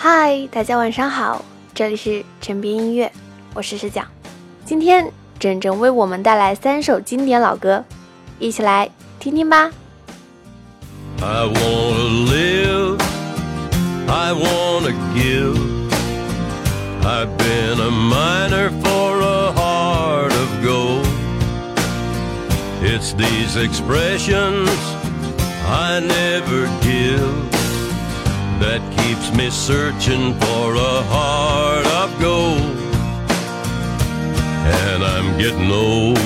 嗨，大家晚上好，这里是枕边音乐，我是石讲。今天整整为我们带来三首经典老歌，一起来听听吧。I wanna live, I wanna give. I've been a miner for a heart of gold. It's these expressions I never give keeps me searching for a heart of gold. And I'm getting old.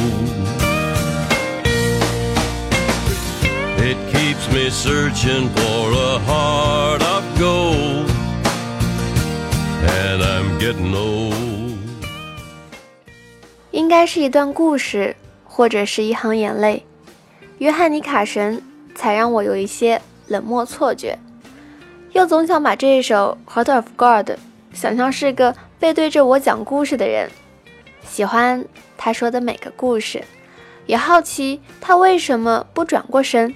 It keeps me searching for a heart of gold. And I'm getting old. 应该是一段故事，或者是一行眼泪。约翰尼·卡神才让我有一些冷漠错觉，又总想把这一首《Heart of God》想象是个背对着我讲故事的人，喜欢他说的每个故事，也好奇他为什么不转过身。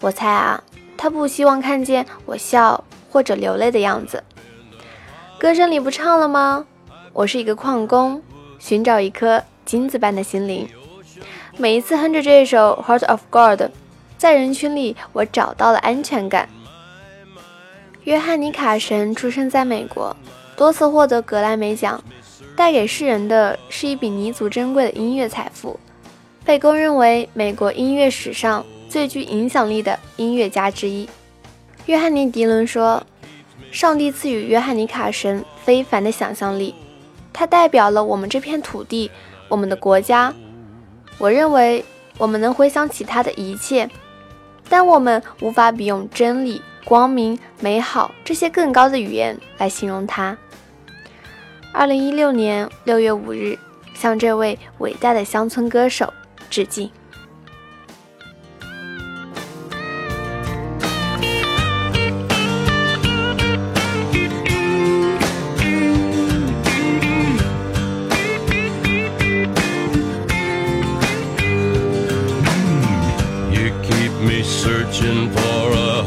我猜啊，他不希望看见我笑或者流泪的样子。歌声里不唱了吗？我是一个矿工，寻找一颗金子般的心灵。每一次哼着这首《Heart of God》，在人群里我找到了安全感。约翰尼·卡神出生在美国，多次获得格莱美奖，带给世人的是一笔弥足珍贵的音乐财富，被公认为美国音乐史上最具影响力的音乐家之一。约翰尼·迪伦说：“上帝赐予约翰尼·卡神非凡的想象力，他代表了我们这片土地，我们的国家。”我认为我们能回想起他的一切，但我们无法比用真理、光明、美好这些更高的语言来形容他。二零一六年六月五日，向这位伟大的乡村歌手致敬。searching for a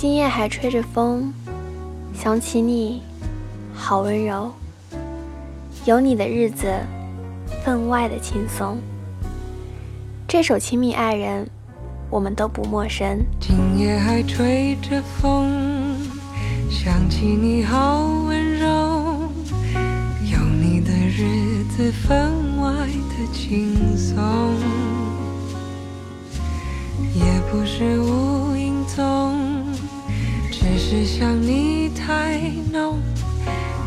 今夜还吹着风，想起你，好温柔。有你的日子，分外的轻松。”这首《亲密爱人》，我们都不陌生。今夜还吹着风，想起你好温柔。有你的日子，分外的轻松。也不是无，是想你太浓，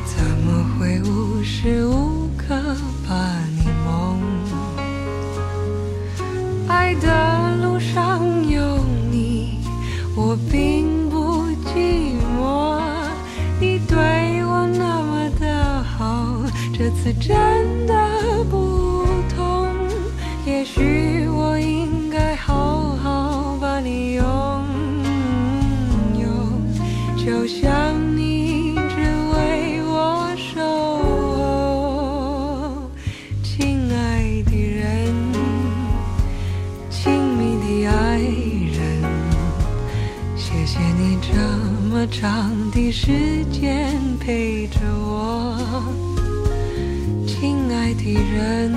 怎么会无时无刻把你梦？爱的路上有你，我并不寂寞。你对我那么的好，这次真的不同。也许么长的时间陪着我，亲爱的人。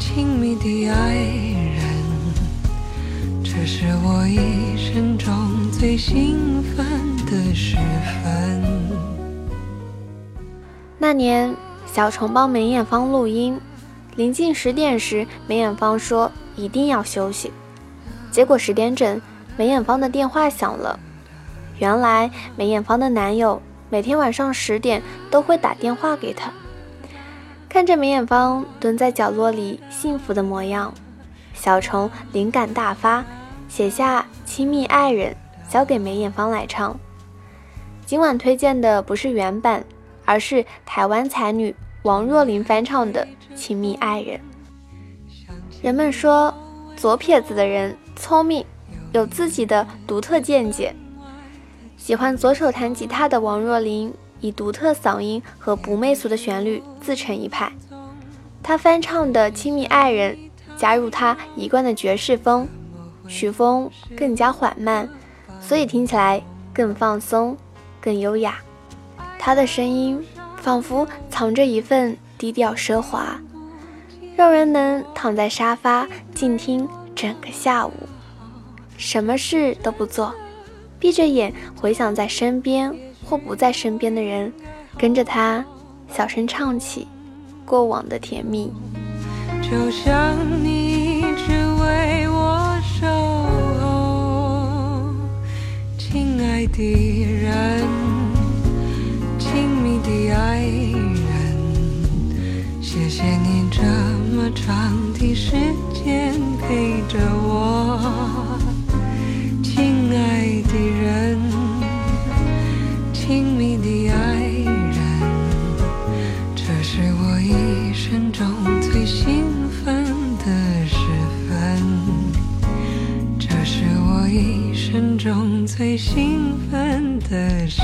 亲密的爱人，这是我一生中最兴奋的时分。那年，小虫帮梅艳芳录音，临近十点时，梅艳芳说一定要休息。结果十点整，梅艳芳的电话响了。原来梅艳芳的男友每天晚上十点都会打电话给她。看着梅艳芳蹲在角落里幸福的模样，小虫灵感大发，写下《亲密爱人》，交给梅艳芳来唱。今晚推荐的不是原版，而是台湾才女王若琳翻唱的《亲密爱人》。人们说，左撇子的人聪明，有自己的独特见解。喜欢左手弹吉他的王若琳，以独特嗓音和不媚俗的旋律自成一派。她翻唱的《亲密爱人》，加入她一贯的爵士风，曲风更加缓慢，所以听起来更放松。更优雅，他的声音仿佛藏着一份低调奢华，让人能躺在沙发静听整个下午，什么事都不做，闭着眼回想在身边或不在身边的人，跟着他小声唱起过往的甜蜜。就像你一直为我守候，亲爱的人。亲密的爱人，谢谢你这么长的时间陪着我，兴奋的时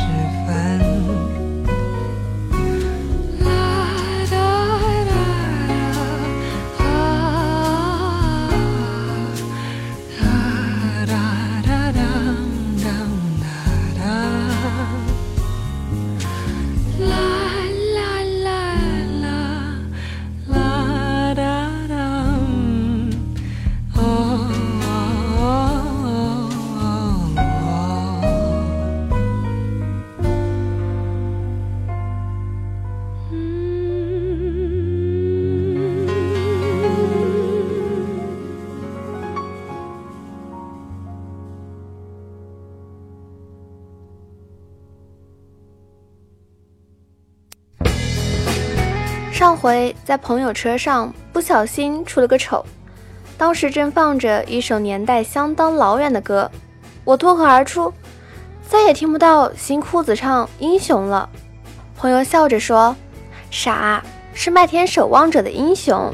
回在朋友车上不小心出了个丑，当时正放着一首年代相当老远的歌，我脱口而出，再也听不到新裤子唱英雄了。朋友笑着说：“傻，是麦田守望者的英雄。”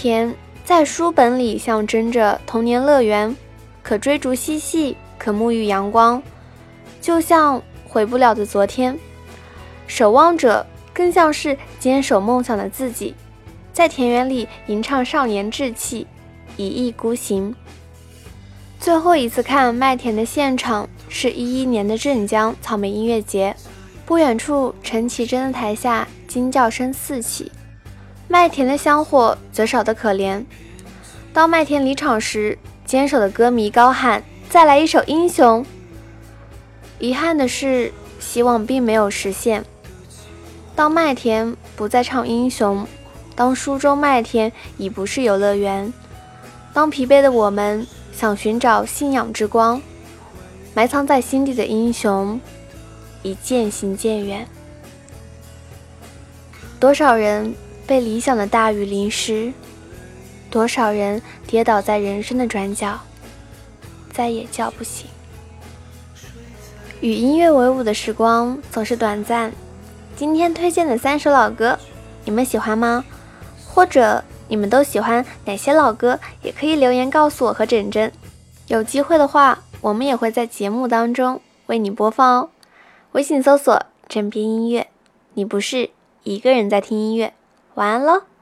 天，在书本里象征着童年乐园，可追逐嬉戏，可沐浴阳光，就像回不了的昨天。守望者更像是坚守梦想的自己，在田园里吟唱少年志气，一意孤行。最后一次看麦田的现场是一一年的镇江草莓音乐节，不远处陈绮贞的台下惊叫声四起。麦田的香火则少得可怜。当麦田离场时，坚守的歌迷高喊：“再来一首英雄。”遗憾的是，希望并没有实现。当麦田不再唱英雄，当书中麦田已不是游乐园，当疲惫的我们。想寻找信仰之光，埋藏在心底的英雄已渐行渐远。多少人被理想的大雨淋湿，多少人跌倒在人生的转角，再也叫不醒。与音乐为伍的时光总是短暂。今天推荐的三首老歌，你们喜欢吗？或者？你们都喜欢哪些老歌？也可以留言告诉我和整整。有机会的话，我们也会在节目当中为你播放哦。微信搜索“枕边音乐”，你不是一个人在听音乐。晚安喽。